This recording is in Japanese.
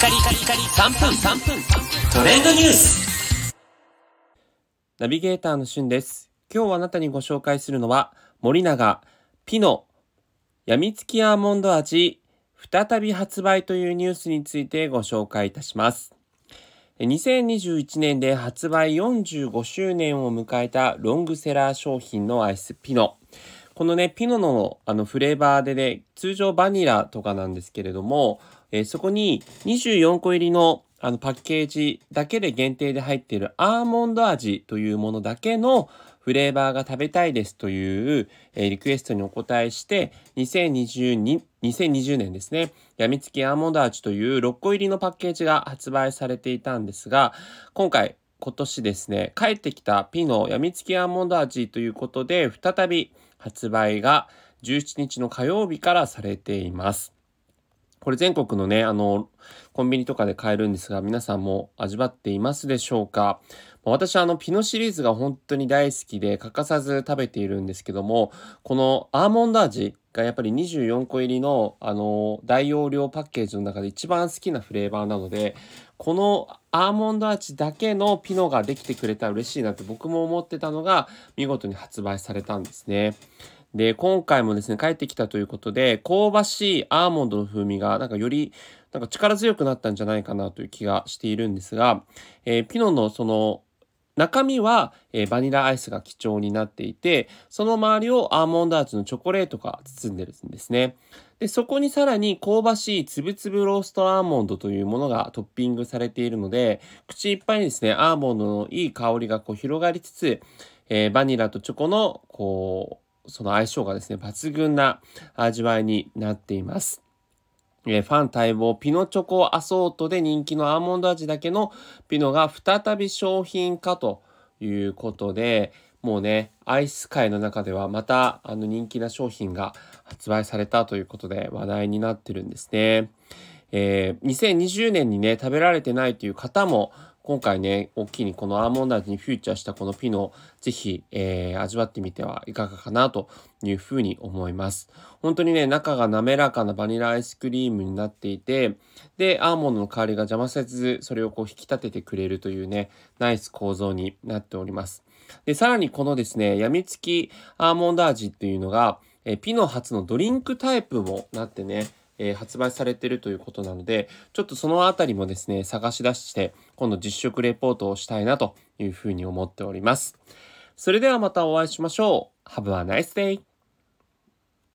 カリカリカリ3分3分トレンドニュースナビゲーターのしゅんです。今日あなたにご紹介するのは、森永、ピノ、やみつきアーモンド味、再び発売というニュースについてご紹介いたします。2021年で発売45周年を迎えたロングセラー商品のアイスピノ。このね、ピノのあのフレーバーでね、通常バニラとかなんですけれども、えーそこに24個入りのあのパッケージだけで限定で入っているアーモンド味というものだけのフレーバーが食べたいですという、えーリクエストにお答えして2022 2020年ですねやみつきアーモンド味という6個入りのパッケージが発売されていたんですが今回今年ですね帰ってきたピノやみつきアーモンド味ということで再び発売が17日の火曜日からされています。これ全国のね、あの、コンビニとかで買えるんですが、皆さんも味わっていますでしょうか私はあの、ピノシリーズが本当に大好きで欠かさず食べているんですけども、このアーモンド味がやっぱり24個入りの、あの、大容量パッケージの中で一番好きなフレーバーなので、このアーモンド味だけのピノができてくれたら嬉しいなって僕も思ってたのが、見事に発売されたんですね。で、今回もですね、帰ってきたということで、香ばしいアーモンドの風味が、なんかより、なんか力強くなったんじゃないかなという気がしているんですが、えーピノのその、中身は、えーバニラアイスが基調になっていて、その周りをアーモンド味のチョコレートが包んでるんですね。で、そこにさらに香ばしいつぶつぶローストアーモンドというものがトッピングされているので、口いっぱいにですね、アーモンドのいい香りがこう広がりつつ、えーバニラとチョコの、こう、その相性がですね、抜群な味わいになっています。えファン待望ピノチョコアソートで人気のアーモンド味だけのピノが再び商品化ということで、もうね、アイス界の中ではまたあの人気な商品が発売されたということで話題になってるんですね。えー2020年にね、食べられてないという方も、今回ね、大きいにこのアーモンド味にフューチャーしたこのピノ、ぜひ、えー味わってみてはいかがかなというふうに思います。本当にね、中が滑らかなバニラアイスクリームになっていて、で、アーモンドの香りが邪魔せず、それをこう引き立ててくれるというね、ナイス構造になっております。で、さらにこのですね、やみつきアーモンド味っていうのが、えピノ初のドリンクタイプもなってね、えー発売されてるということなので、ちょっとそのあたりもですね、探し出して、今度実食レポートをしたいなというふうに思っております。それではまたお会いしましょう。Have a nice day!